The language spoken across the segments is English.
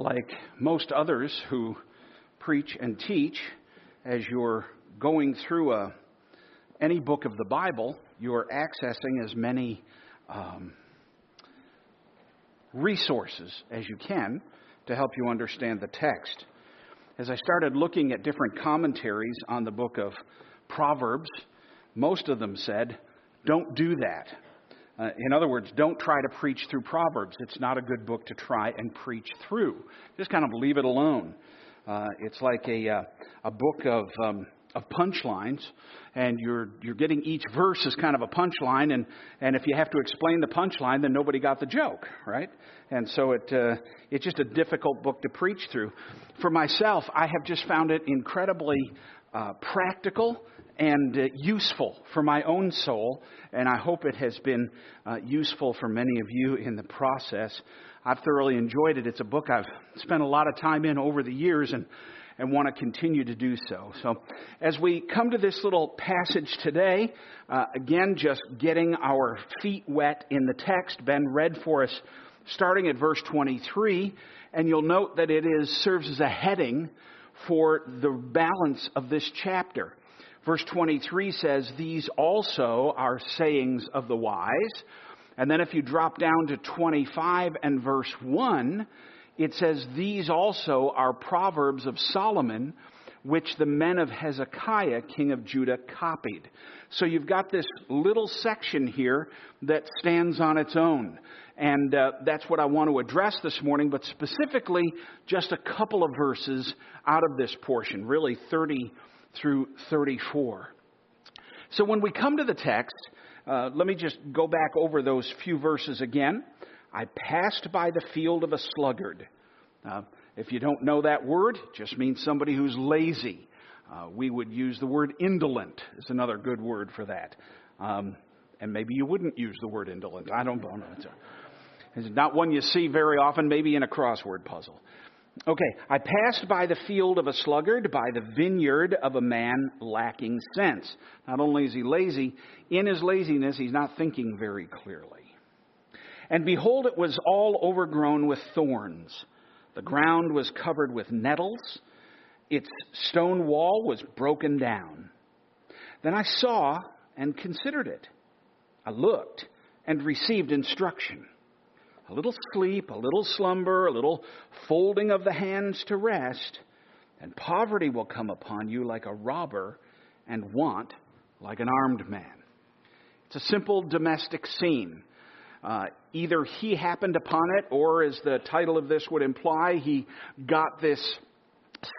like most others who preach and teach, as you're going through a, any book of the Bible, you're accessing as many um, resources as you can to help you understand the text. As I started looking at different commentaries on the book of Proverbs, most of them said, don't do that. Uh, in other words, don't try to preach through Proverbs. It's not a good book to try and preach through. Just kind of leave it alone. Uh, it's like a, uh, a book of, um, of punchlines, and you're, you're getting each verse as kind of a punchline, and, and if you have to explain the punchline, then nobody got the joke, right? And so it, uh, it's just a difficult book to preach through. For myself, I have just found it incredibly uh, practical and uh, useful for my own soul, and I hope it has been uh, useful for many of you in the process. I've thoroughly enjoyed it. It's a book I've spent a lot of time in over the years and, and want to continue to do so. So, as we come to this little passage today, uh, again, just getting our feet wet in the text, Ben read for us starting at verse 23, and you'll note that it is, serves as a heading for the balance of this chapter. Verse 23 says, These also are sayings of the wise. And then if you drop down to 25 and verse 1, it says, These also are proverbs of Solomon, which the men of Hezekiah, king of Judah, copied. So you've got this little section here that stands on its own. And uh, that's what I want to address this morning, but specifically just a couple of verses out of this portion, really 30 through 34. So when we come to the text, uh, let me just go back over those few verses again. I passed by the field of a sluggard. Uh, if you don't know that word, it just means somebody who's lazy. Uh, we would use the word indolent is another good word for that. Um, and maybe you wouldn't use the word indolent. I don't know. It's not one you see very often, maybe in a crossword puzzle. Okay, I passed by the field of a sluggard, by the vineyard of a man lacking sense. Not only is he lazy, in his laziness, he's not thinking very clearly. And behold, it was all overgrown with thorns. The ground was covered with nettles. Its stone wall was broken down. Then I saw and considered it. I looked and received instruction a little sleep, a little slumber, a little folding of the hands to rest, and poverty will come upon you like a robber, and want like an armed man. It's a simple domestic scene. Uh, either he happened upon it, or as the title of this would imply, he got this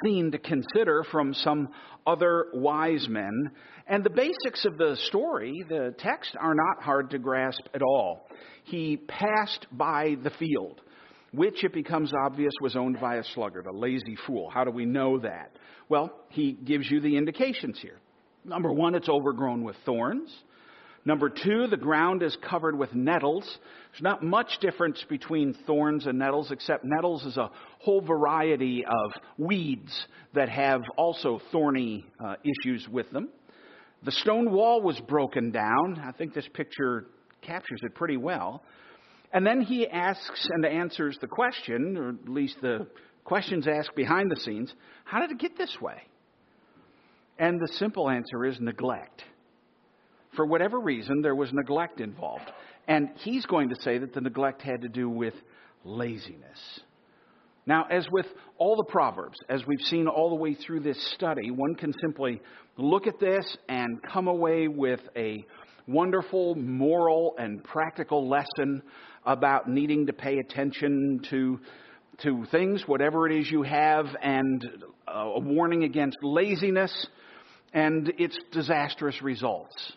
scene to consider from some other wise men. And the basics of the story, the text, are not hard to grasp at all. He passed by the field, which it becomes obvious was owned by a sluggard, a lazy fool. How do we know that? Well, he gives you the indications here. Number one, it's overgrown with thorns. Number two, the ground is covered with nettles. There's not much difference between thorns and nettles, except nettles is a whole variety of weeds that have also thorny uh, issues with them. The stone wall was broken down. I think this picture captures it pretty well. And then he asks and answers the question, or at least the questions asked behind the scenes how did it get this way? And the simple answer is neglect. For whatever reason, there was neglect involved. And he's going to say that the neglect had to do with laziness. Now, as with all the Proverbs, as we've seen all the way through this study, one can simply look at this and come away with a wonderful moral and practical lesson about needing to pay attention to, to things, whatever it is you have, and uh, a warning against laziness and its disastrous results.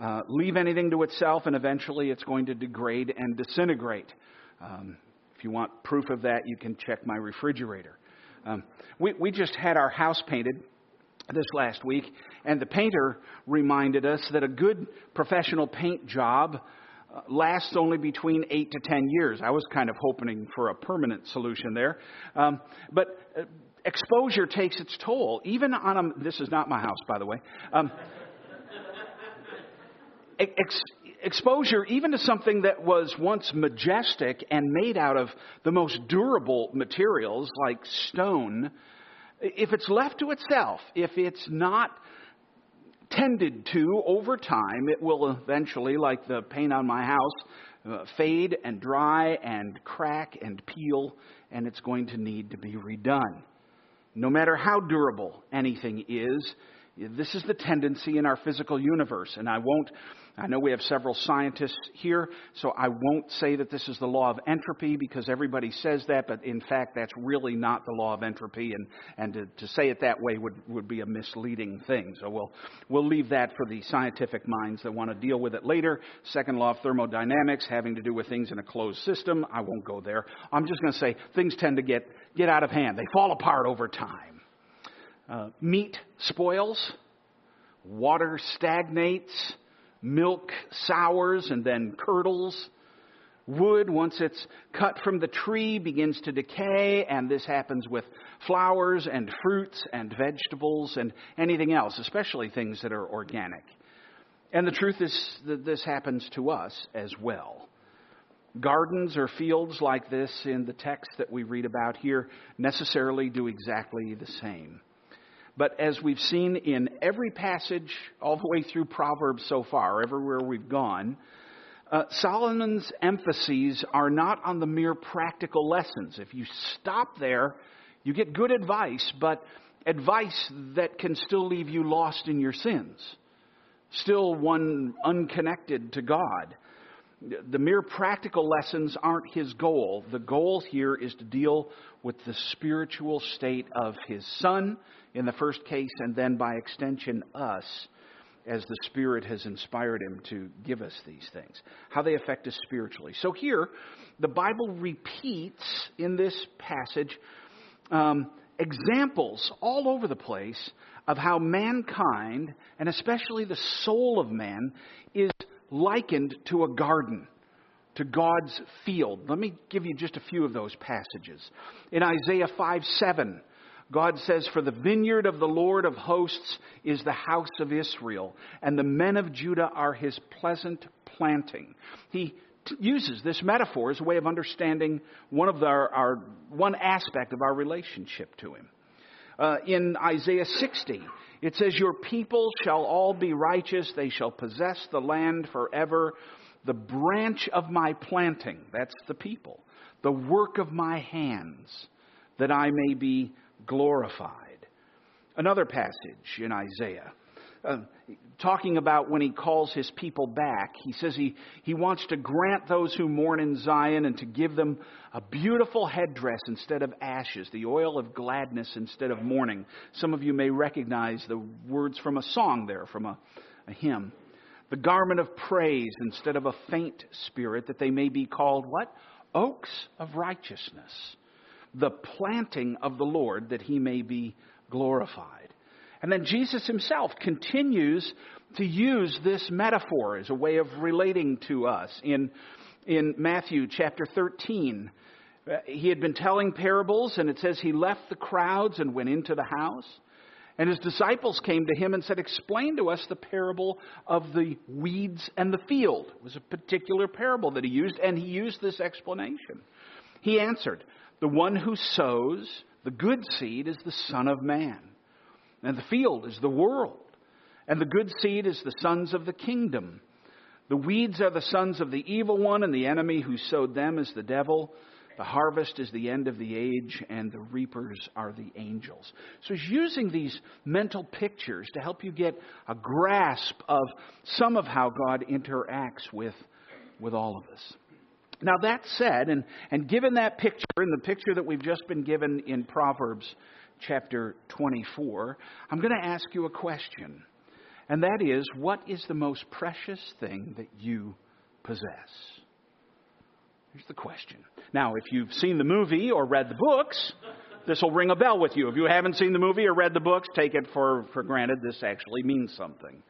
Uh, leave anything to itself, and eventually it's going to degrade and disintegrate. Um, if you want proof of that, you can check my refrigerator. Um, we, we just had our house painted this last week, and the painter reminded us that a good professional paint job uh, lasts only between eight to ten years. I was kind of hoping for a permanent solution there. Um, but uh, exposure takes its toll. Even on a, this is not my house, by the way. Um, ex- exposure even to something that was once majestic and made out of the most durable materials like stone, if it's left to itself, if it's not tended to over time, it will eventually, like the paint on my house, uh, fade and dry and crack and peel, and it's going to need to be redone. No matter how durable anything is, this is the tendency in our physical universe. And I won't, I know we have several scientists here, so I won't say that this is the law of entropy because everybody says that, but in fact, that's really not the law of entropy. And, and to, to say it that way would, would be a misleading thing. So we'll, we'll leave that for the scientific minds that want to deal with it later. Second law of thermodynamics having to do with things in a closed system. I won't go there. I'm just going to say things tend to get, get out of hand. They fall apart over time. Uh, meat spoils, water stagnates, milk sours and then curdles. Wood, once it's cut from the tree, begins to decay, and this happens with flowers and fruits and vegetables and anything else, especially things that are organic. And the truth is that this happens to us as well. Gardens or fields like this in the text that we read about here necessarily do exactly the same. But as we've seen in every passage all the way through Proverbs so far, everywhere we've gone, uh, Solomon's emphases are not on the mere practical lessons. If you stop there, you get good advice, but advice that can still leave you lost in your sins, still one unconnected to God. The mere practical lessons aren't his goal. The goal here is to deal with the spiritual state of his son in the first case, and then by extension, us, as the Spirit has inspired him to give us these things. How they affect us spiritually. So here, the Bible repeats in this passage um, examples all over the place of how mankind, and especially the soul of man, is likened to a garden to God's field. Let me give you just a few of those passages. In Isaiah 5 7, God says, For the vineyard of the Lord of hosts is the house of Israel, and the men of Judah are his pleasant planting. He uses this metaphor as a way of understanding one of our, our one aspect of our relationship to him. Uh, in Isaiah 60, it says, Your people shall all be righteous, they shall possess the land forever. The branch of my planting, that's the people, the work of my hands, that I may be glorified. Another passage in Isaiah, uh, talking about when he calls his people back, he says he, he wants to grant those who mourn in Zion and to give them a beautiful headdress instead of ashes, the oil of gladness instead of mourning. Some of you may recognize the words from a song there, from a, a hymn. The garment of praise instead of a faint spirit, that they may be called what? Oaks of righteousness the planting of the Lord that he may be glorified. And then Jesus himself continues to use this metaphor as a way of relating to us. In, in Matthew chapter 13, uh, he had been telling parables, and it says he left the crowds and went into the house. And his disciples came to him and said, Explain to us the parable of the weeds and the field. It was a particular parable that he used, and he used this explanation. He answered, the one who sows the good seed is the Son of Man, and the field is the world, and the good seed is the sons of the kingdom. The weeds are the sons of the evil one, and the enemy who sowed them is the devil. The harvest is the end of the age, and the reapers are the angels. So he's using these mental pictures to help you get a grasp of some of how God interacts with, with all of us. Now, that said, and, and given that picture, and the picture that we've just been given in Proverbs chapter 24, I'm going to ask you a question. And that is, what is the most precious thing that you possess? Here's the question. Now, if you've seen the movie or read the books, this will ring a bell with you. If you haven't seen the movie or read the books, take it for, for granted. This actually means something.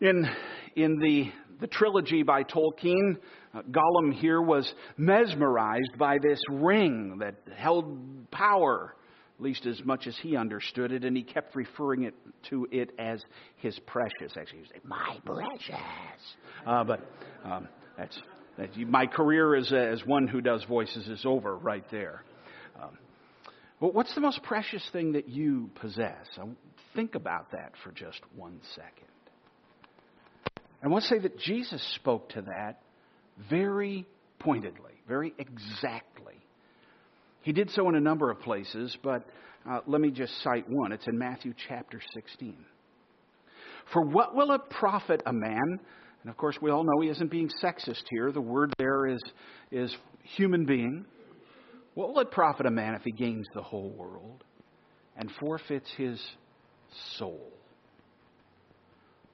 In, in the, the trilogy by Tolkien, uh, Gollum here was mesmerized by this ring that held power least as much as he understood it, and he kept referring it to it as his precious. Actually, he would say, "My precious." Uh, but um, that's, that's my career as as one who does voices is over right there. Um, but what's the most precious thing that you possess? Think about that for just one second. I want to say that Jesus spoke to that very pointedly, very exactly. He did so in a number of places, but uh, let me just cite one. It's in Matthew chapter 16. For what will it profit a man? And of course, we all know he isn't being sexist here. The word there is, is human being. What will it profit a man if he gains the whole world and forfeits his soul?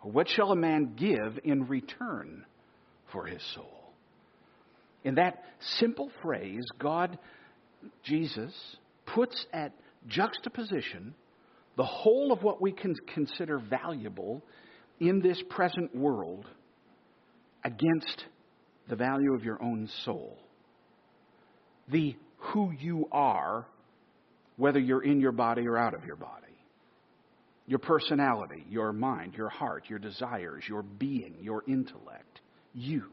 Or what shall a man give in return for his soul? In that simple phrase, God, Jesus, puts at juxtaposition the whole of what we can consider valuable in this present world against the value of your own soul. The who you are, whether you're in your body or out of your body. Your personality, your mind, your heart, your desires, your being, your intellect. You.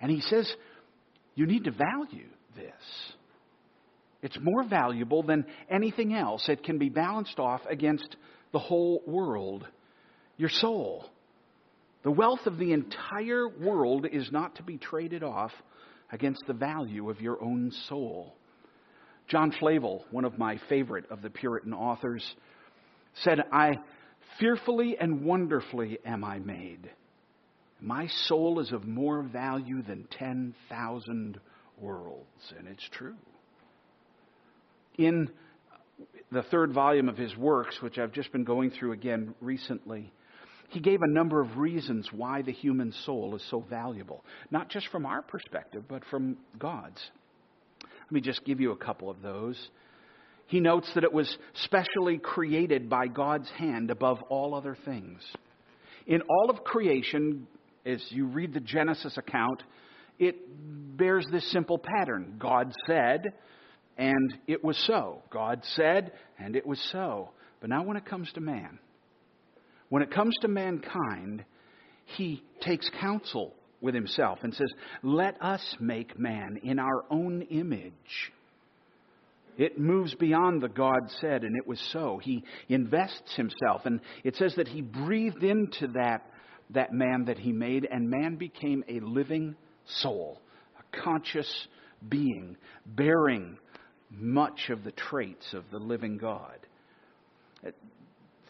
And he says, you need to value this. It's more valuable than anything else. It can be balanced off against the whole world, your soul. The wealth of the entire world is not to be traded off against the value of your own soul. John Flavel, one of my favorite of the Puritan authors, said, I fearfully and wonderfully am I made. My soul is of more value than 10,000 worlds. And it's true. In the third volume of his works, which I've just been going through again recently, he gave a number of reasons why the human soul is so valuable, not just from our perspective, but from God's. Let me just give you a couple of those. He notes that it was specially created by God's hand above all other things. In all of creation, as you read the Genesis account, it bears this simple pattern God said, and it was so. God said, and it was so. But now, when it comes to man, when it comes to mankind, he takes counsel with himself and says, Let us make man in our own image. It moves beyond the God said, and it was so. He invests himself, and it says that he breathed into that that man that he made, and man became a living soul, a conscious being, bearing much of the traits of the living God.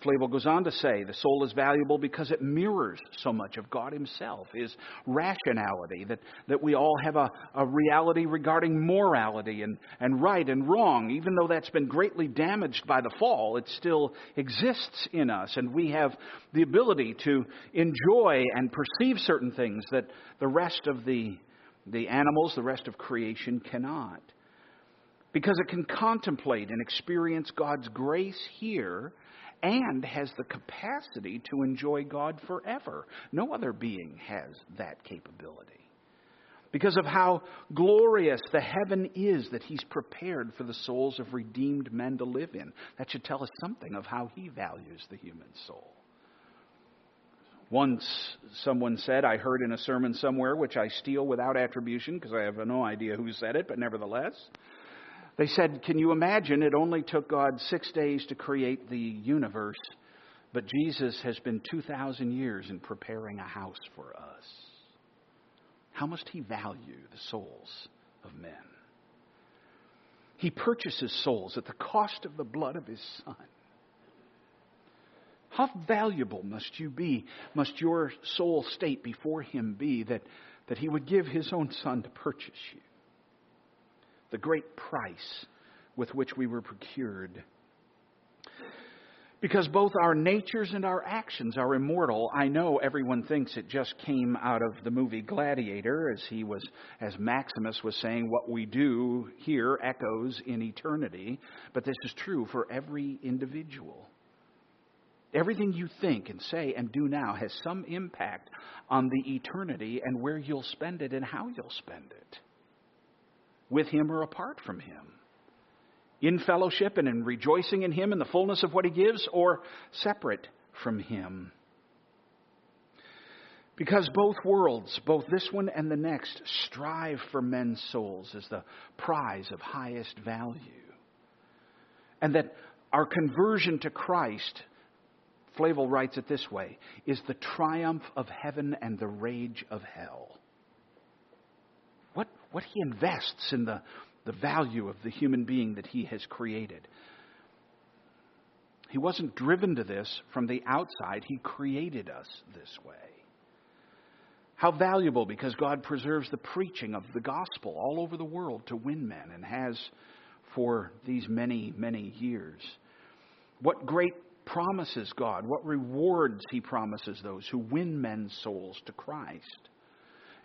Flavel goes on to say the soul is valuable because it mirrors so much of God Himself, His rationality, that, that we all have a, a reality regarding morality and, and right and wrong. Even though that's been greatly damaged by the fall, it still exists in us, and we have the ability to enjoy and perceive certain things that the rest of the, the animals, the rest of creation cannot. Because it can contemplate and experience God's grace here and has the capacity to enjoy God forever. No other being has that capability. Because of how glorious the heaven is that He's prepared for the souls of redeemed men to live in. That should tell us something of how He values the human soul. Once someone said, I heard in a sermon somewhere, which I steal without attribution because I have no idea who said it, but nevertheless, they said, Can you imagine? It only took God six days to create the universe, but Jesus has been 2,000 years in preparing a house for us. How must he value the souls of men? He purchases souls at the cost of the blood of his son. How valuable must you be, must your soul state before him be that, that he would give his own son to purchase you? The great price with which we were procured. Because both our natures and our actions are immortal. I know everyone thinks it just came out of the movie Gladiator, as he was, as Maximus was saying, what we do here echoes in eternity. But this is true for every individual. Everything you think and say and do now has some impact on the eternity and where you'll spend it and how you'll spend it with him or apart from him. in fellowship and in rejoicing in Him in the fullness of what He gives, or separate from Him. Because both worlds, both this one and the next, strive for men's souls as the prize of highest value. And that our conversion to Christ, Flavel writes it this way, is the triumph of heaven and the rage of hell. What, he invests in the, the value of the human being that he has created. He wasn't driven to this from the outside, he created us this way. How valuable because God preserves the preaching of the gospel all over the world to win men and has for these many, many years. What great promises God, what rewards He promises those who win men's souls to Christ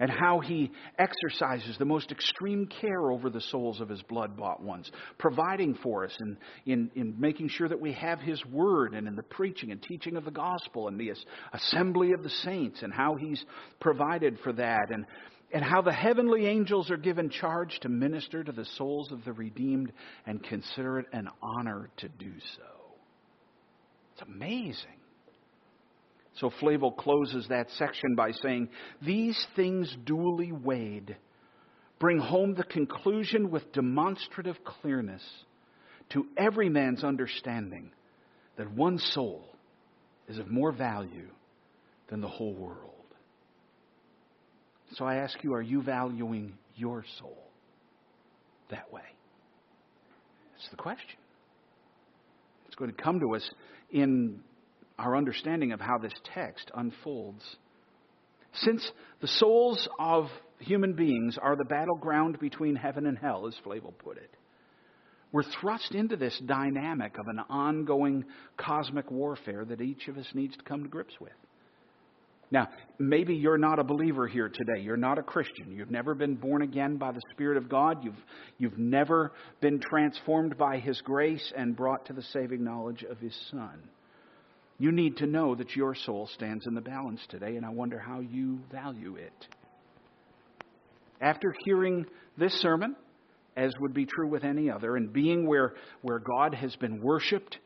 and how he exercises the most extreme care over the souls of his blood bought ones, providing for us in, in, in making sure that we have his word and in the preaching and teaching of the gospel and the assembly of the saints, and how he's provided for that, and, and how the heavenly angels are given charge to minister to the souls of the redeemed and consider it an honor to do so. It's amazing. So Flavel closes that section by saying, These things duly weighed bring home the conclusion with demonstrative clearness to every man's understanding that one soul is of more value than the whole world. So I ask you, are you valuing your soul that way? That's the question. It's going to come to us in our understanding of how this text unfolds. Since the souls of human beings are the battleground between heaven and hell, as Flavel put it, we're thrust into this dynamic of an ongoing cosmic warfare that each of us needs to come to grips with. Now, maybe you're not a believer here today. You're not a Christian. You've never been born again by the Spirit of God. You've, you've never been transformed by His grace and brought to the saving knowledge of His Son. You need to know that your soul stands in the balance today, and I wonder how you value it. After hearing this sermon, as would be true with any other, and being where, where God has been worshiped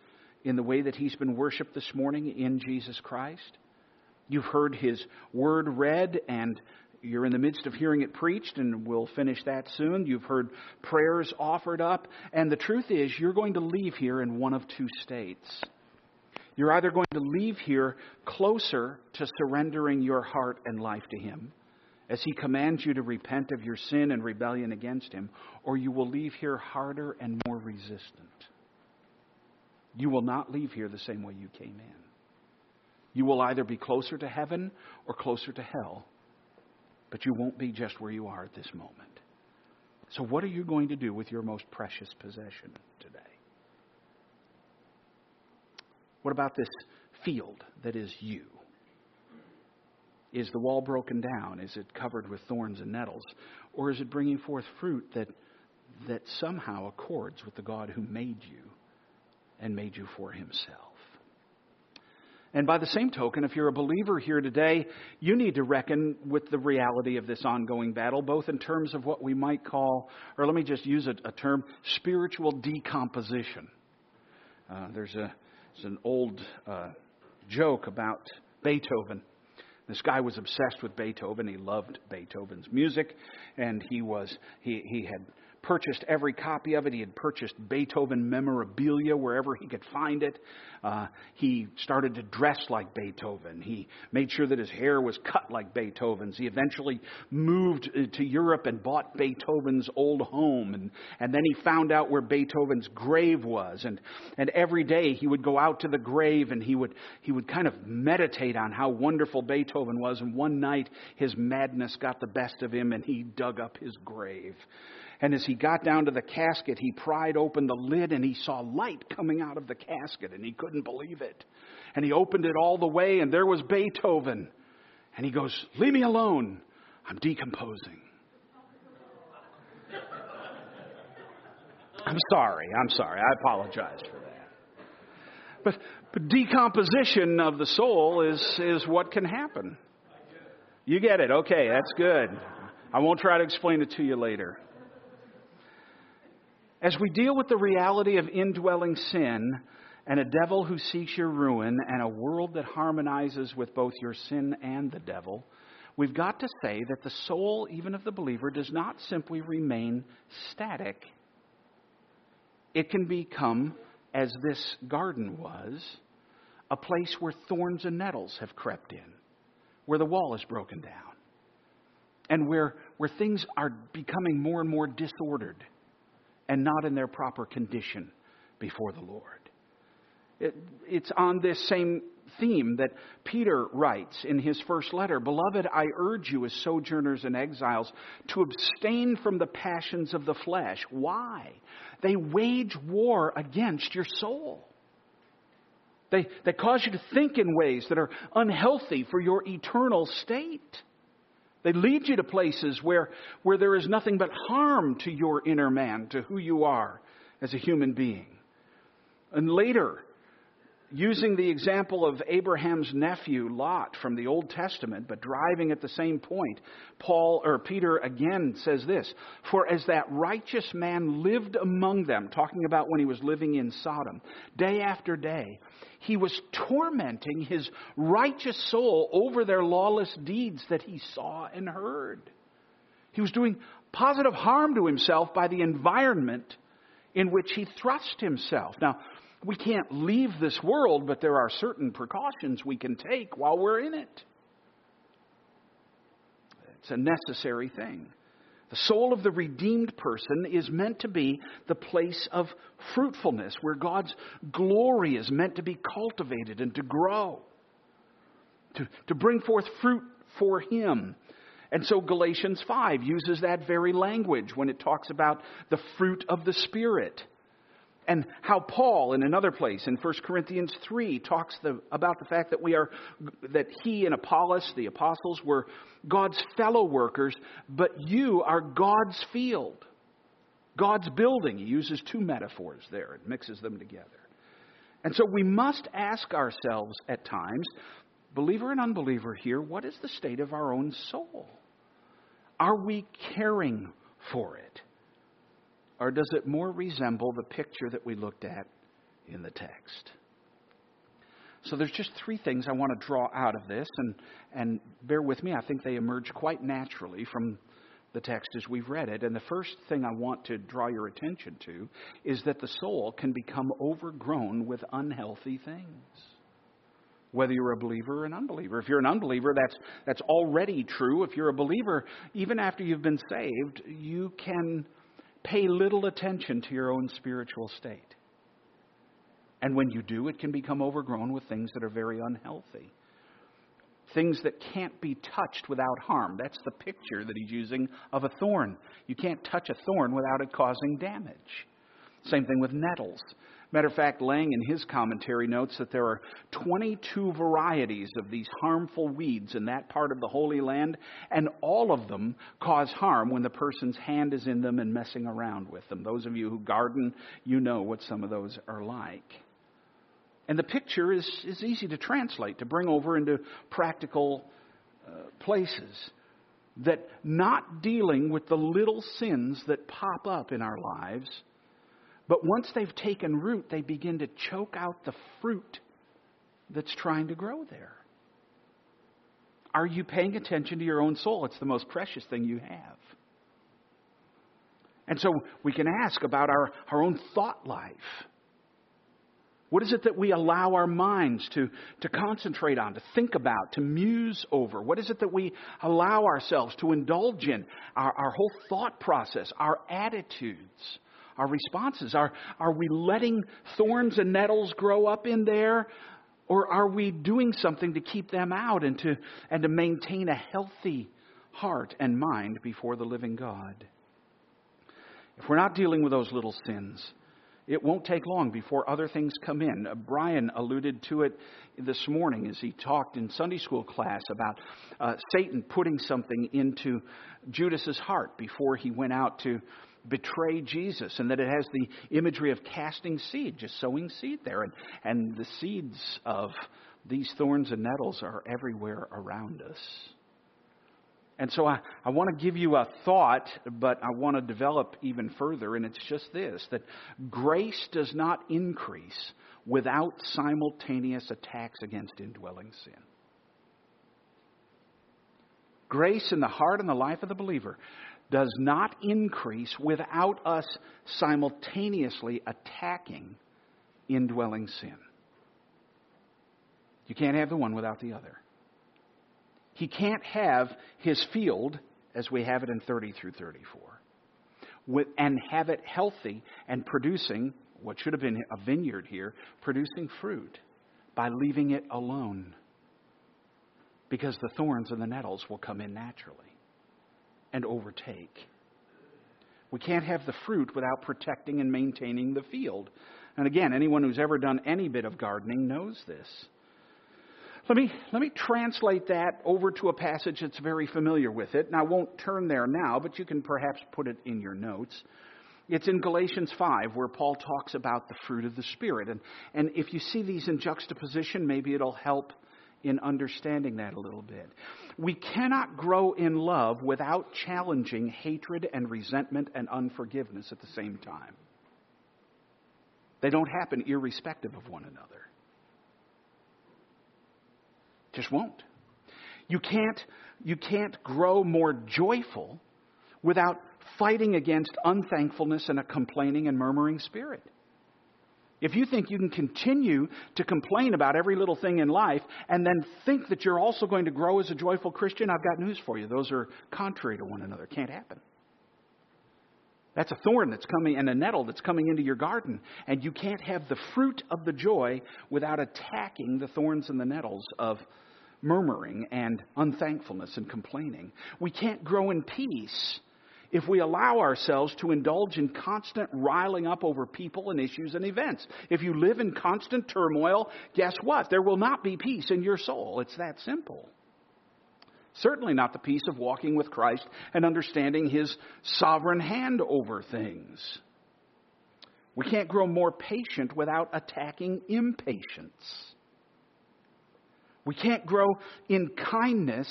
in the way that He's been worshiped this morning in Jesus Christ, you've heard His word read, and you're in the midst of hearing it preached, and we'll finish that soon. You've heard prayers offered up, and the truth is, you're going to leave here in one of two states. You're either going to leave here closer to surrendering your heart and life to Him as He commands you to repent of your sin and rebellion against Him, or you will leave here harder and more resistant. You will not leave here the same way you came in. You will either be closer to heaven or closer to hell, but you won't be just where you are at this moment. So, what are you going to do with your most precious possession today? What about this field that is you? Is the wall broken down? Is it covered with thorns and nettles? Or is it bringing forth fruit that, that somehow accords with the God who made you and made you for himself? And by the same token, if you're a believer here today, you need to reckon with the reality of this ongoing battle, both in terms of what we might call, or let me just use a, a term, spiritual decomposition. Uh, there's a it's an old uh, joke about Beethoven. This guy was obsessed with Beethoven. He loved Beethoven's music, and he was he he had purchased every copy of it. He had purchased Beethoven memorabilia wherever he could find it. Uh, he started to dress like Beethoven. He made sure that his hair was cut like Beethoven's. He eventually moved uh, to Europe and bought Beethoven's old home. And, and then he found out where Beethoven's grave was. And, and every day he would go out to the grave and he would, he would kind of meditate on how wonderful Beethoven was. And one night his madness got the best of him and he dug up his grave. And as he got down to the casket, he pried open the lid and he saw light coming out of the casket and he couldn't believe it. And he opened it all the way and there was Beethoven. And he goes, Leave me alone. I'm decomposing. I'm sorry. I'm sorry. I apologize for that. But, but decomposition of the soul is, is what can happen. You get it. Okay, that's good. I won't try to explain it to you later. As we deal with the reality of indwelling sin and a devil who seeks your ruin and a world that harmonizes with both your sin and the devil, we've got to say that the soul, even of the believer, does not simply remain static. It can become, as this garden was, a place where thorns and nettles have crept in, where the wall is broken down, and where, where things are becoming more and more disordered and not in their proper condition before the Lord. It, it's on this same theme that Peter writes in his first letter Beloved, I urge you as sojourners and exiles to abstain from the passions of the flesh. Why? They wage war against your soul. They, they cause you to think in ways that are unhealthy for your eternal state. They lead you to places where, where there is nothing but harm to your inner man, to who you are as a human being. And later, using the example of Abraham's nephew Lot from the Old Testament, but driving at the same point, Paul or Peter again says this, "For as that righteous man lived among them, talking about when he was living in Sodom, day after day, he was tormenting his righteous soul over their lawless deeds that he saw and heard. He was doing positive harm to himself by the environment in which he thrust himself. Now, we can't leave this world, but there are certain precautions we can take while we're in it. It's a necessary thing. The soul of the redeemed person is meant to be the place of fruitfulness, where God's glory is meant to be cultivated and to grow, to, to bring forth fruit for Him. And so Galatians 5 uses that very language when it talks about the fruit of the Spirit and how Paul, in another place, in 1 Corinthians 3, talks the, about the fact that we are, that he and Apollos, the apostles, were God's fellow workers, but you are God's field, God's building. He uses two metaphors there and mixes them together. And so we must ask ourselves at times, believer and unbeliever here, what is the state of our own soul? Are we caring for it? Or does it more resemble the picture that we looked at in the text? So there's just three things I want to draw out of this, and, and bear with me, I think they emerge quite naturally from the text as we've read it. And the first thing I want to draw your attention to is that the soul can become overgrown with unhealthy things. Whether you're a believer or an unbeliever. If you're an unbeliever, that's, that's already true. If you're a believer, even after you've been saved, you can pay little attention to your own spiritual state. And when you do, it can become overgrown with things that are very unhealthy. Things that can't be touched without harm. That's the picture that he's using of a thorn. You can't touch a thorn without it causing damage. Same thing with nettles. Matter of fact, Lang in his commentary notes that there are 22 varieties of these harmful weeds in that part of the Holy Land, and all of them cause harm when the person's hand is in them and messing around with them. Those of you who garden, you know what some of those are like. And the picture is, is easy to translate, to bring over into practical uh, places. That not dealing with the little sins that pop up in our lives but once they've taken root, they begin to choke out the fruit that's trying to grow there. Are you paying attention to your own soul? It's the most precious thing you have. And so we can ask about our, our own thought life. What is it that we allow our minds to, to concentrate on, to think about, to muse over? What is it that we allow ourselves to indulge in? Our, our whole thought process, our attitudes our responses. Are, are we letting thorns and nettles grow up in there? Or are we doing something to keep them out and to, and to maintain a healthy heart and mind before the living God? If we're not dealing with those little sins, it won't take long before other things come in. Uh, Brian alluded to it this morning as he talked in Sunday school class about uh, Satan putting something into Judas's heart before he went out to betray Jesus, and that it has the imagery of casting seed, just sowing seed there. And, and the seeds of these thorns and nettles are everywhere around us. And so I, I want to give you a thought, but I want to develop even further, and it's just this that grace does not increase without simultaneous attacks against indwelling sin. Grace in the heart and the life of the believer does not increase without us simultaneously attacking indwelling sin. You can't have the one without the other. He can't have his field as we have it in 30 through 34 with, and have it healthy and producing what should have been a vineyard here, producing fruit by leaving it alone. Because the thorns and the nettles will come in naturally and overtake. We can't have the fruit without protecting and maintaining the field. And again, anyone who's ever done any bit of gardening knows this. Let me, let me translate that over to a passage that's very familiar with it. And I won't turn there now, but you can perhaps put it in your notes. It's in Galatians 5 where Paul talks about the fruit of the Spirit. And, and if you see these in juxtaposition, maybe it'll help in understanding that a little bit. We cannot grow in love without challenging hatred and resentment and unforgiveness at the same time. They don't happen irrespective of one another. Just won't. You can't, you can't grow more joyful without fighting against unthankfulness and a complaining and murmuring spirit. If you think you can continue to complain about every little thing in life and then think that you're also going to grow as a joyful Christian, I've got news for you. Those are contrary to one another. Can't happen. That's a thorn that's coming and a nettle that's coming into your garden. And you can't have the fruit of the joy without attacking the thorns and the nettles of murmuring and unthankfulness and complaining. We can't grow in peace if we allow ourselves to indulge in constant riling up over people and issues and events. If you live in constant turmoil, guess what? There will not be peace in your soul. It's that simple. Certainly not the peace of walking with Christ and understanding His sovereign hand over things. We can't grow more patient without attacking impatience. We can't grow in kindness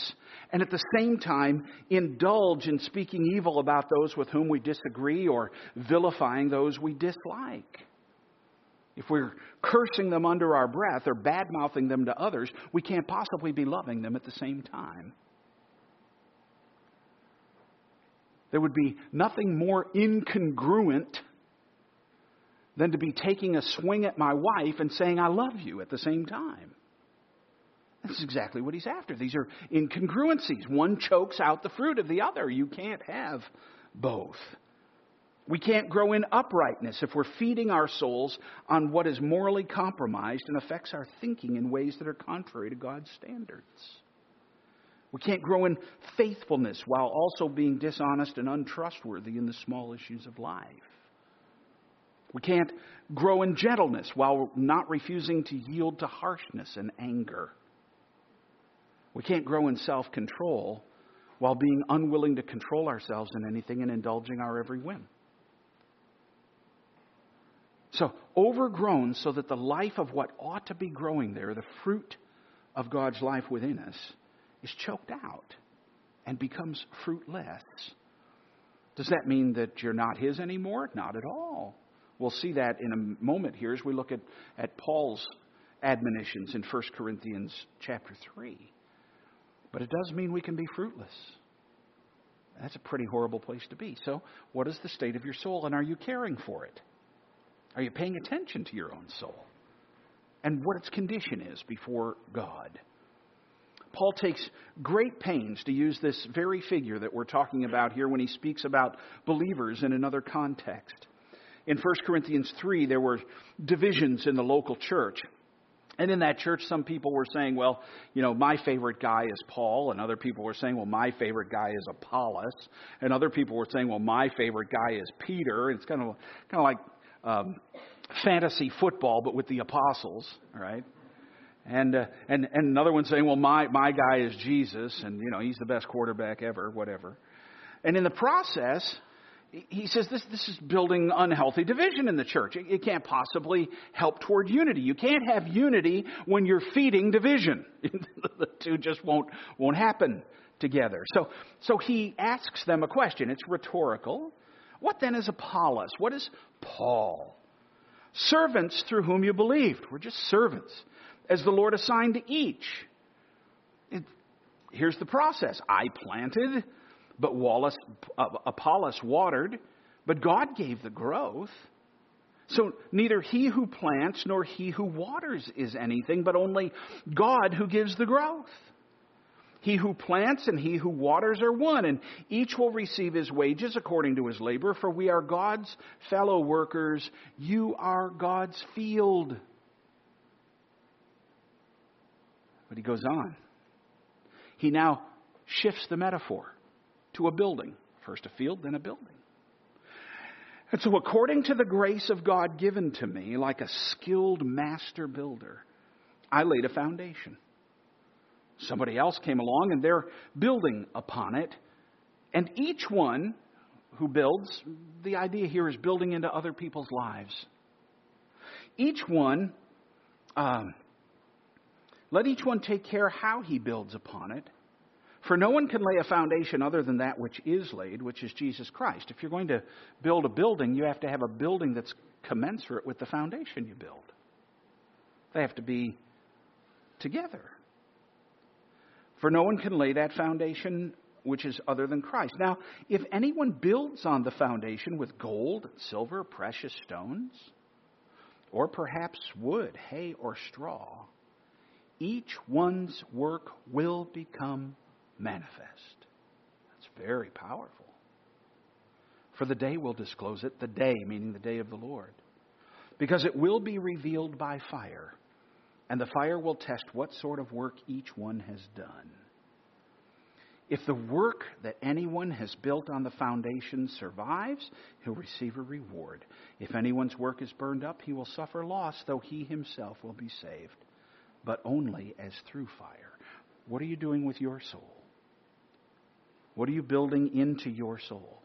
and at the same time indulge in speaking evil about those with whom we disagree or vilifying those we dislike. If we're cursing them under our breath or bad mouthing them to others, we can't possibly be loving them at the same time. There would be nothing more incongruent than to be taking a swing at my wife and saying, I love you at the same time. This is exactly what he's after. These are incongruencies. One chokes out the fruit of the other. You can't have both. We can't grow in uprightness if we're feeding our souls on what is morally compromised and affects our thinking in ways that are contrary to God's standards. We can't grow in faithfulness while also being dishonest and untrustworthy in the small issues of life. We can't grow in gentleness while not refusing to yield to harshness and anger. We can't grow in self control while being unwilling to control ourselves in anything and indulging our every whim. So, overgrown so that the life of what ought to be growing there, the fruit of God's life within us, is choked out and becomes fruitless. Does that mean that you're not His anymore? Not at all. We'll see that in a moment here as we look at, at Paul's admonitions in 1 Corinthians chapter 3. But it does mean we can be fruitless. That's a pretty horrible place to be. So, what is the state of your soul, and are you caring for it? Are you paying attention to your own soul? And what its condition is before God? Paul takes great pains to use this very figure that we're talking about here when he speaks about believers in another context. In 1 Corinthians 3, there were divisions in the local church. And in that church, some people were saying, well, you know, my favorite guy is Paul. And other people were saying, well, my favorite guy is Apollos. And other people were saying, well, my favorite guy is Peter. It's kind of, kind of like um, fantasy football, but with the apostles, right? And, uh, and, and another one saying, well, my, my guy is Jesus. And, you know, he's the best quarterback ever, whatever. And in the process, he says this, this is building unhealthy division in the church. It, it, can't possibly help toward unity. You can't have unity when you're feeding division. the two just won't, won't happen together. So, so he asks them a question. It's rhetorical. What then is Apollos? What is Paul? Servants through whom you believed. We're just servants, as the Lord assigned to each. It, here's the process I planted, but Wallace, uh, Apollos watered, but God gave the growth. So neither he who plants nor he who waters is anything, but only God who gives the growth. He who plants and he who waters are one, and each will receive his wages according to his labor, for we are God's fellow workers. You are God's field. But he goes on. He now shifts the metaphor to a building. First a field, then a building. And so, according to the grace of God given to me, like a skilled master builder, I laid a foundation. Somebody else came along and they're building upon it. And each one who builds, the idea here is building into other people's lives. Each one, um, let each one take care how he builds upon it. For no one can lay a foundation other than that which is laid, which is Jesus Christ. If you're going to build a building, you have to have a building that's commensurate with the foundation you build. They have to be together. For no one can lay that foundation which is other than Christ. Now, if anyone builds on the foundation with gold, silver, precious stones, or perhaps wood, hay, or straw, each one's work will become manifest. That's very powerful. For the day will disclose it, the day, meaning the day of the Lord. Because it will be revealed by fire and the fire will test what sort of work each one has done. If the work that anyone has built on the foundation survives, he'll receive a reward. If anyone's work is burned up, he will suffer loss, though he himself will be saved, but only as through fire. What are you doing with your soul? What are you building into your soul?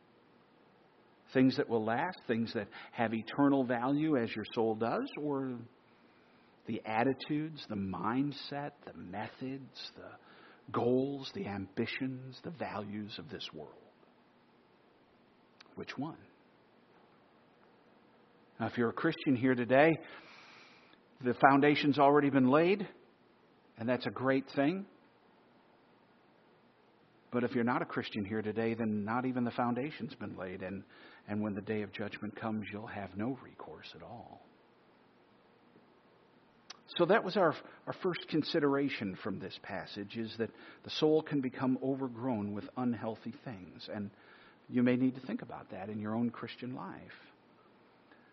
Things that will last, things that have eternal value as your soul does, or the attitudes, the mindset, the methods, the goals, the ambitions, the values of this world. Which one? Now, if you're a Christian here today, the foundation's already been laid, and that's a great thing. But if you're not a Christian here today, then not even the foundation's been laid, and, and when the day of judgment comes, you'll have no recourse at all. So that was our, our first consideration from this passage is that the soul can become overgrown with unhealthy things. And you may need to think about that in your own Christian life.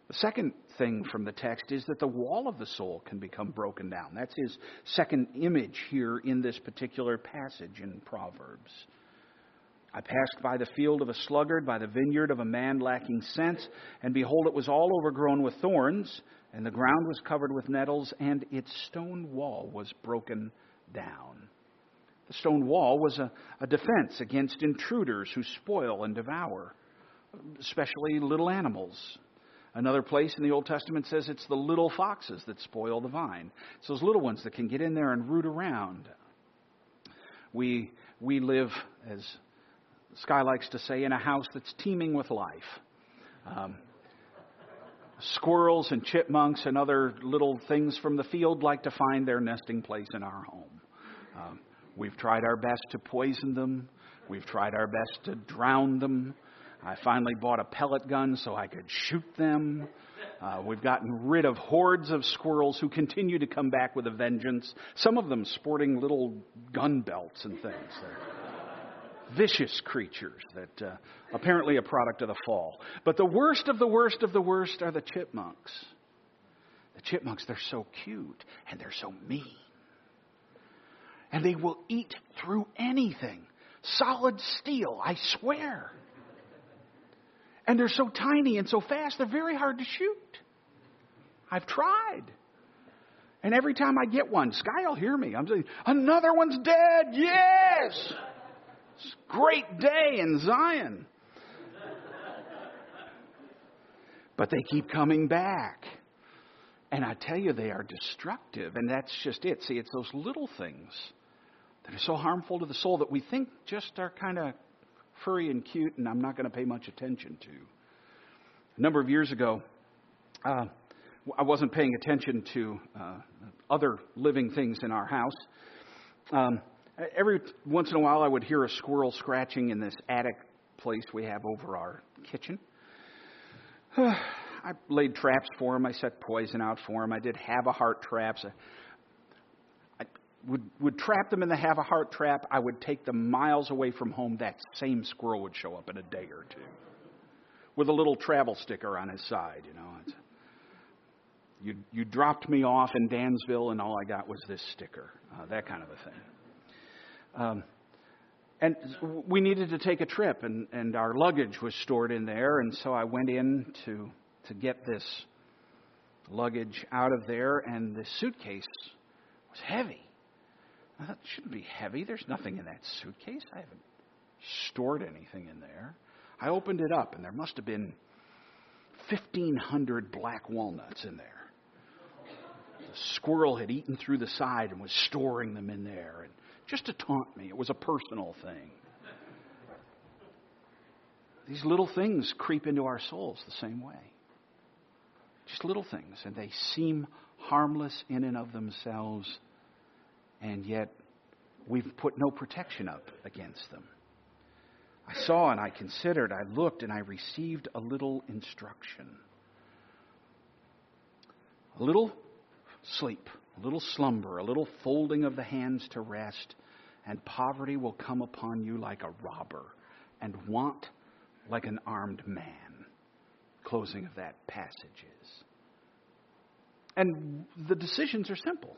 The second thing from the text is that the wall of the soul can become broken down. That's his second image here in this particular passage in Proverbs. I passed by the field of a sluggard, by the vineyard of a man lacking sense, and behold, it was all overgrown with thorns, and the ground was covered with nettles, and its stone wall was broken down. The stone wall was a, a defense against intruders who spoil and devour, especially little animals. Another place in the Old Testament says it's the little foxes that spoil the vine. It's those little ones that can get in there and root around. We, we live, as Sky likes to say, in a house that's teeming with life. Um, squirrels and chipmunks and other little things from the field like to find their nesting place in our home. Um, we've tried our best to poison them. We've tried our best to drown them. I finally bought a pellet gun so I could shoot them. Uh, we've gotten rid of hordes of squirrels who continue to come back with a vengeance, some of them sporting little gun belts and things. They're, vicious creatures that uh, apparently a product of the fall. But the worst of the worst of the worst are the chipmunks. The chipmunks, they're so cute and they're so mean. And they will eat through anything. Solid steel, I swear. And they're so tiny and so fast, they're very hard to shoot. I've tried. And every time I get one, Sky will hear me. I'm saying, another one's dead. Yes. It's a Great day in Zion. But they keep coming back. And I tell you, they are destructive. And that's just it. See, it's those little things that are so harmful to the soul that we think just are kind of furry and cute and I'm not going to pay much attention to. A number of years ago, uh, I wasn't paying attention to uh, other living things in our house. Um, every once in a while, I would hear a squirrel scratching in this attic place we have over our kitchen. I laid traps for him. I set poison out for him. I did Havahart traps. Would, would trap them in the Havahart trap. I would take them miles away from home. That same squirrel would show up in a day or two with a little travel sticker on his side. You know, it's, you you dropped me off in Dansville, and all I got was this sticker. Uh, that kind of a thing. Um, and we needed to take a trip, and, and our luggage was stored in there, and so I went in to to get this luggage out of there, and the suitcase was heavy. It shouldn't be heavy. There's nothing in that suitcase. I haven't stored anything in there. I opened it up, and there must have been 1,500 black walnuts in there. The squirrel had eaten through the side and was storing them in there, and just to taunt me. It was a personal thing. These little things creep into our souls the same way. Just little things, and they seem harmless in and of themselves, and yet we've put no protection up against them. I saw and I considered, I looked and I received a little instruction. A little sleep, a little slumber, a little folding of the hands to rest, and poverty will come upon you like a robber, and want like an armed man. Closing of that passage is. And the decisions are simple.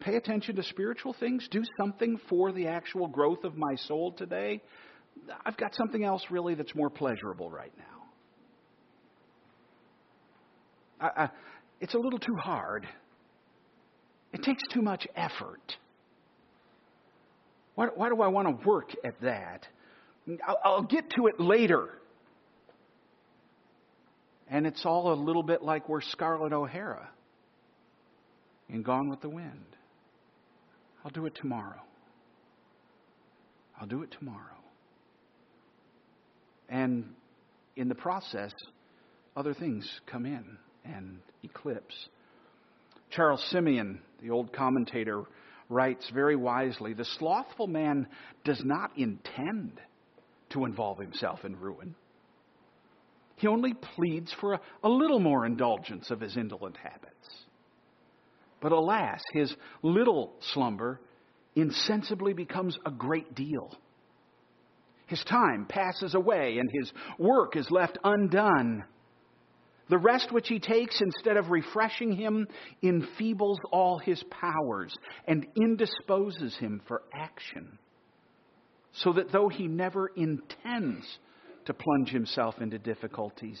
Pay attention to spiritual things, do something for the actual growth of my soul today. I've got something else really that's more pleasurable right now. I, I, it's a little too hard. It takes too much effort. Why, why do I want to work at that? I'll, I'll get to it later. And it's all a little bit like we're Scarlett O'Hara in Gone with the Wind. I'll do it tomorrow. I'll do it tomorrow. And in the process, other things come in and eclipse. Charles Simeon, the old commentator, writes very wisely the slothful man does not intend to involve himself in ruin. He only pleads for a, a, little more indulgence of his indolent habits. But alas, his little slumber insensibly becomes a great deal. His time passes away and his work is left undone. The rest which he takes, instead of refreshing him, enfeebles all his powers and indisposes him for action. So that though he never intends to plunge himself into difficulties,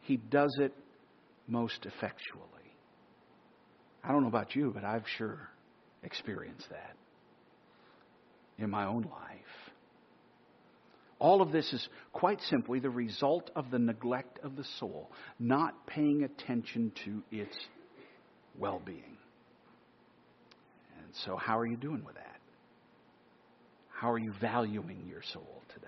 he does it most effectually. I don't know about you, but I've sure experienced that in my own life. All of this is quite simply the result of the neglect of the soul, not paying attention to its well being. And so, how are you doing with that? How are you valuing your soul today?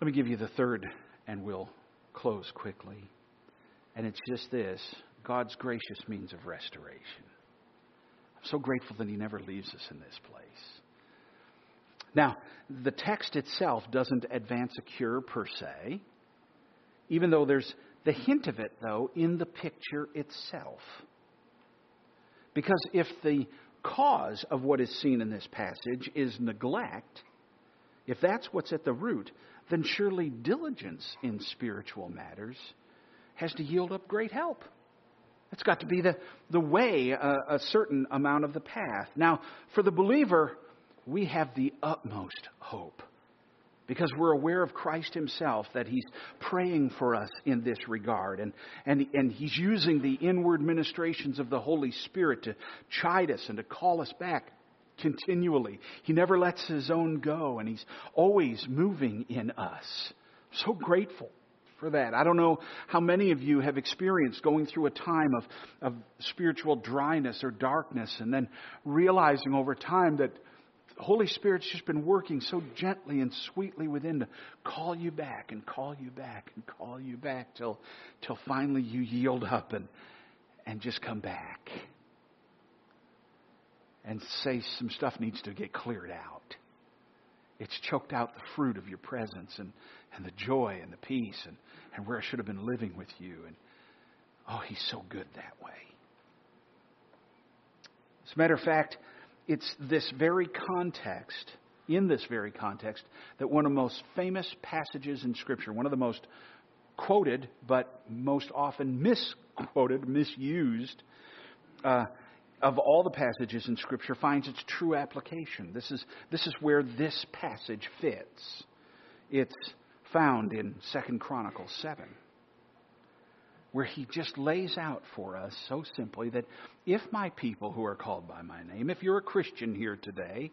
Let me give you the third, and we'll close quickly. And it's just this God's gracious means of restoration. I'm so grateful that He never leaves us in this place. Now, the text itself doesn't advance a cure per se, even though there's the hint of it, though, in the picture itself. Because if the cause of what is seen in this passage is neglect, if that's what's at the root, then surely diligence in spiritual matters has to yield up great help. It's got to be the, the way, uh, a certain amount of the path. Now, for the believer, we have the utmost hope because we're aware of Christ Himself, that He's praying for us in this regard. And, and, and He's using the inward ministrations of the Holy Spirit to chide us and to call us back continually. He never lets His own go, and He's always moving in us. So grateful for that. I don't know how many of you have experienced going through a time of, of spiritual dryness or darkness and then realizing over time that the Holy Spirit's just been working so gently and sweetly within to call you back and call you back and call you back till, till finally you yield up and, and just come back and say some stuff needs to get cleared out. It's choked out the fruit of your presence and, and the joy and the peace and, and where I should have been living with you. And oh, he's so good that way. As a matter of fact, it's this very context, in this very context, that one of the most famous passages in Scripture, one of the most quoted, but most often misquoted, misused, uh, of all the passages in Scripture finds its true application. This is, this is where this passage fits. It's found in Second Chronicles 7, where he just lays out for us so simply that if my people who are called by my name, if you're a Christian here today,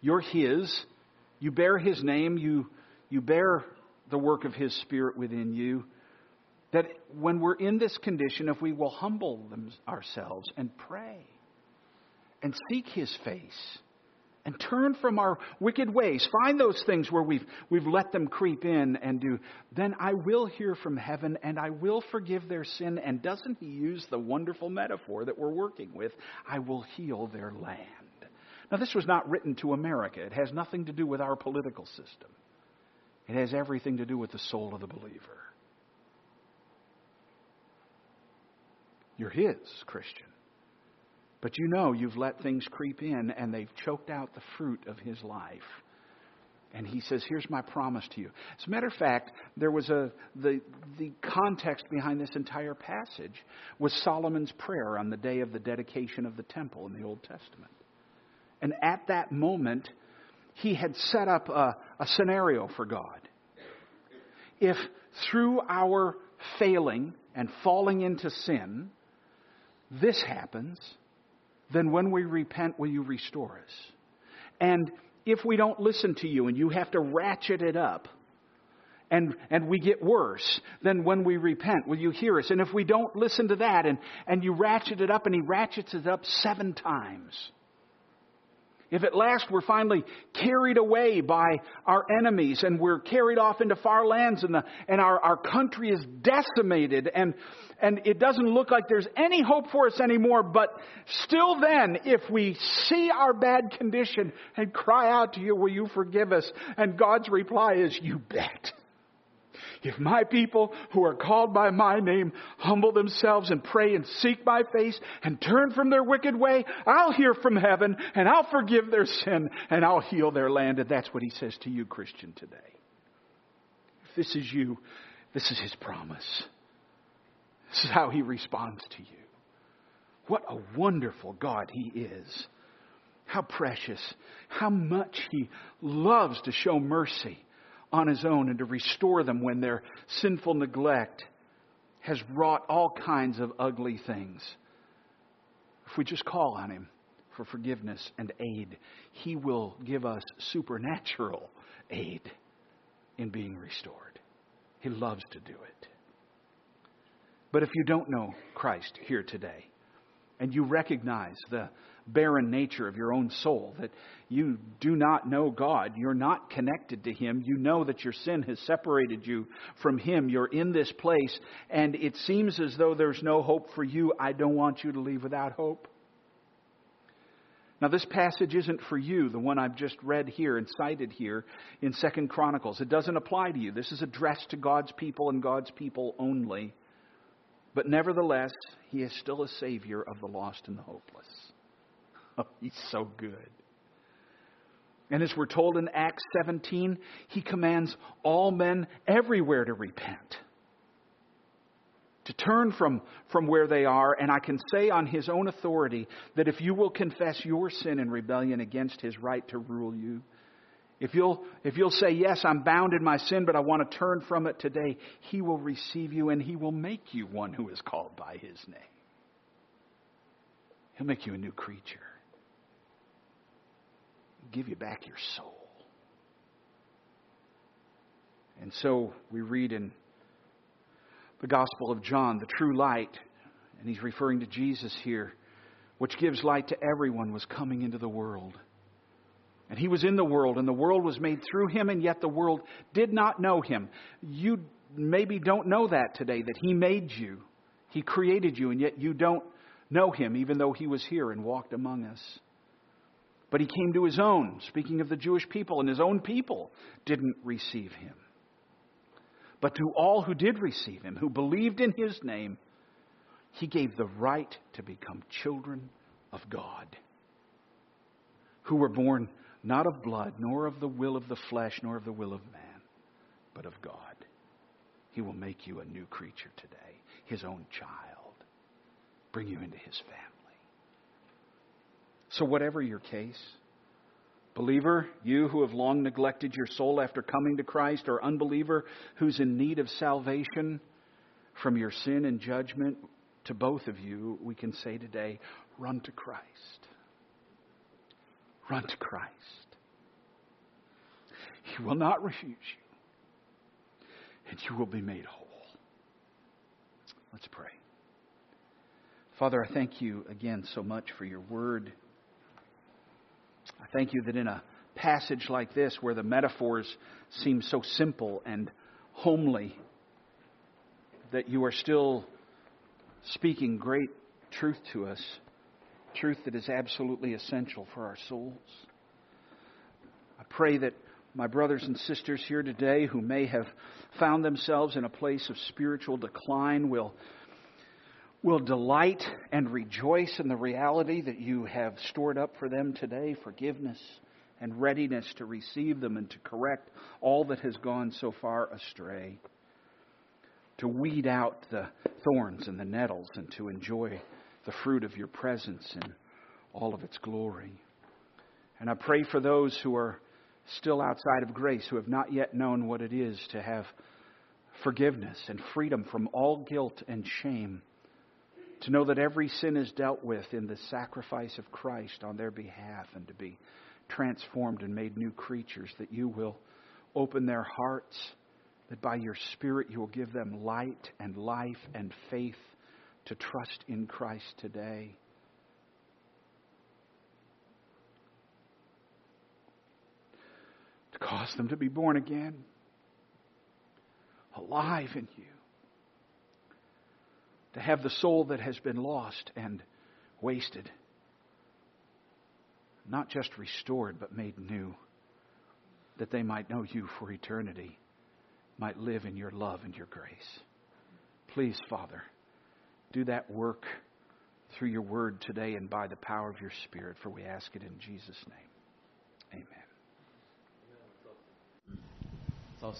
you're his, you bear his name, you, you bear the work of his spirit within you, that when we're in this condition, if we will humble them, ourselves and pray, and seek his face and turn from our wicked ways. Find those things where we've, we've let them creep in and do. Then I will hear from heaven and I will forgive their sin. And doesn't he use the wonderful metaphor that we're working with? I will heal their land. Now, this was not written to America. It has nothing to do with our political system. It has everything to do with the soul of the believer. You're his, Christian. But you know you've let things creep in and they've choked out the fruit of his life. And he says, Here's my promise to you. As a matter of fact, there was a the the context behind this entire passage was Solomon's prayer on the day of the dedication of the temple in the Old Testament. And at that moment, he had set up a, a scenario for God. If through our failing and falling into sin, this happens, then when we repent, will you restore us? And if we don't listen to you and you have to ratchet it up, and, and we get worse, then when we repent, will you hear us? And if we don't listen to that and, and you ratchet it up and he ratchets it up seven times, if at last we're finally carried away by our enemies and we're carried off into far lands and, the, and our, our country is decimated and, and it doesn't look like there's any hope for us anymore, but still then, if we see our bad condition and cry out to you, will you forgive us? And God's reply is, you bet. If my people who are called by my name humble themselves and pray and seek my face and turn from their wicked way, I'll hear from heaven and I'll forgive their sin and I'll heal their land. And that's what he says to you, Christian, today. If this is you, this is his promise. This is how he responds to you. What a wonderful God he is. How precious. How much he loves to show mercy on his own and to restore them when their sinful neglect has wrought all kinds of ugly things. If we just call on him for forgiveness and aid, he will give us supernatural aid in being restored. He loves to do it. But if you don't know Christ here today, and you recognize the barren nature of your own soul, that you do not know God, you're not connected to Him, you know that your sin has separated you from Him, you're in this place, and it seems as though there's no hope for you, I don't want you to leave without hope. Now, this passage isn't for you, the one I've just read here and cited here in Second Chronicles. It doesn't apply to you. This is addressed to God's people and God's people only. But nevertheless, He is still a Savior of the lost and the hopeless. Oh, he's so good. And as we're told in Acts 17, he commands all men everywhere to repent, to turn from, from where they are. And I can say on his own authority that if you will confess your sin and rebellion against his right to rule you, if you'll, if you'll say, Yes, I'm bound in my sin, but I want to turn from it today, he will receive you and he will make you one who is called by his name. He'll make you a new creature give you back your soul. And so we read in the Gospel of John, the true light, and he's referring to Jesus here, which gives light to everyone, was coming into the world. And he was in the world, and the world was made through him, and yet the world did not know him. You maybe don't know that today, that he made you. He created you, and yet you don't know him, even though he was here and walked among us. But he came to his own, speaking of the Jewish people, and his own people didn't receive him. But to all who did receive him, who believed in his name, he gave the right to become children of God, who were born not of blood, nor of the will of the flesh, nor of the will of man, but of God. He will make you a new creature today, his own child, bring you into his family. So, whatever your case, believer, you who have long neglected your soul after coming to Christ, or unbeliever who's in need of salvation from your sin and judgment, to both of you, we can say today run to Christ. Run to Christ. He will not refuse you, and you will be made whole. Let's pray. Father, I thank you again so much for your word. I thank you that in a passage like this, where the metaphors seem so simple and homely, that you are still speaking great truth to us, truth that is absolutely essential for our souls. I pray that my brothers and sisters here today who may have found themselves in a place of spiritual decline will, will delight and rejoice in the reality that you have stored up for them today forgiveness and readiness to receive them and to correct all that has gone so far astray to weed out the thorns and the nettles and to enjoy the fruit of your presence in all of its glory. And I pray for those who are still outside of grace, who have not yet known what it is to have forgiveness and freedom from all guilt and shame, to know that every sin is dealt with in the sacrifice of Christ on their behalf, and to be transformed and made new creatures, that you will open their hearts that by your Spirit you will give them light and life and faith to trust in Christ today. To cause them to be born again, alive in you. To have the soul that has been lost and wasted, not just restored, but made new, that they might know you for eternity might live in your love and your grace. Please, Father, do that work through your word today and by the power of your Spirit, for we ask it in Jesus' name. Amen. So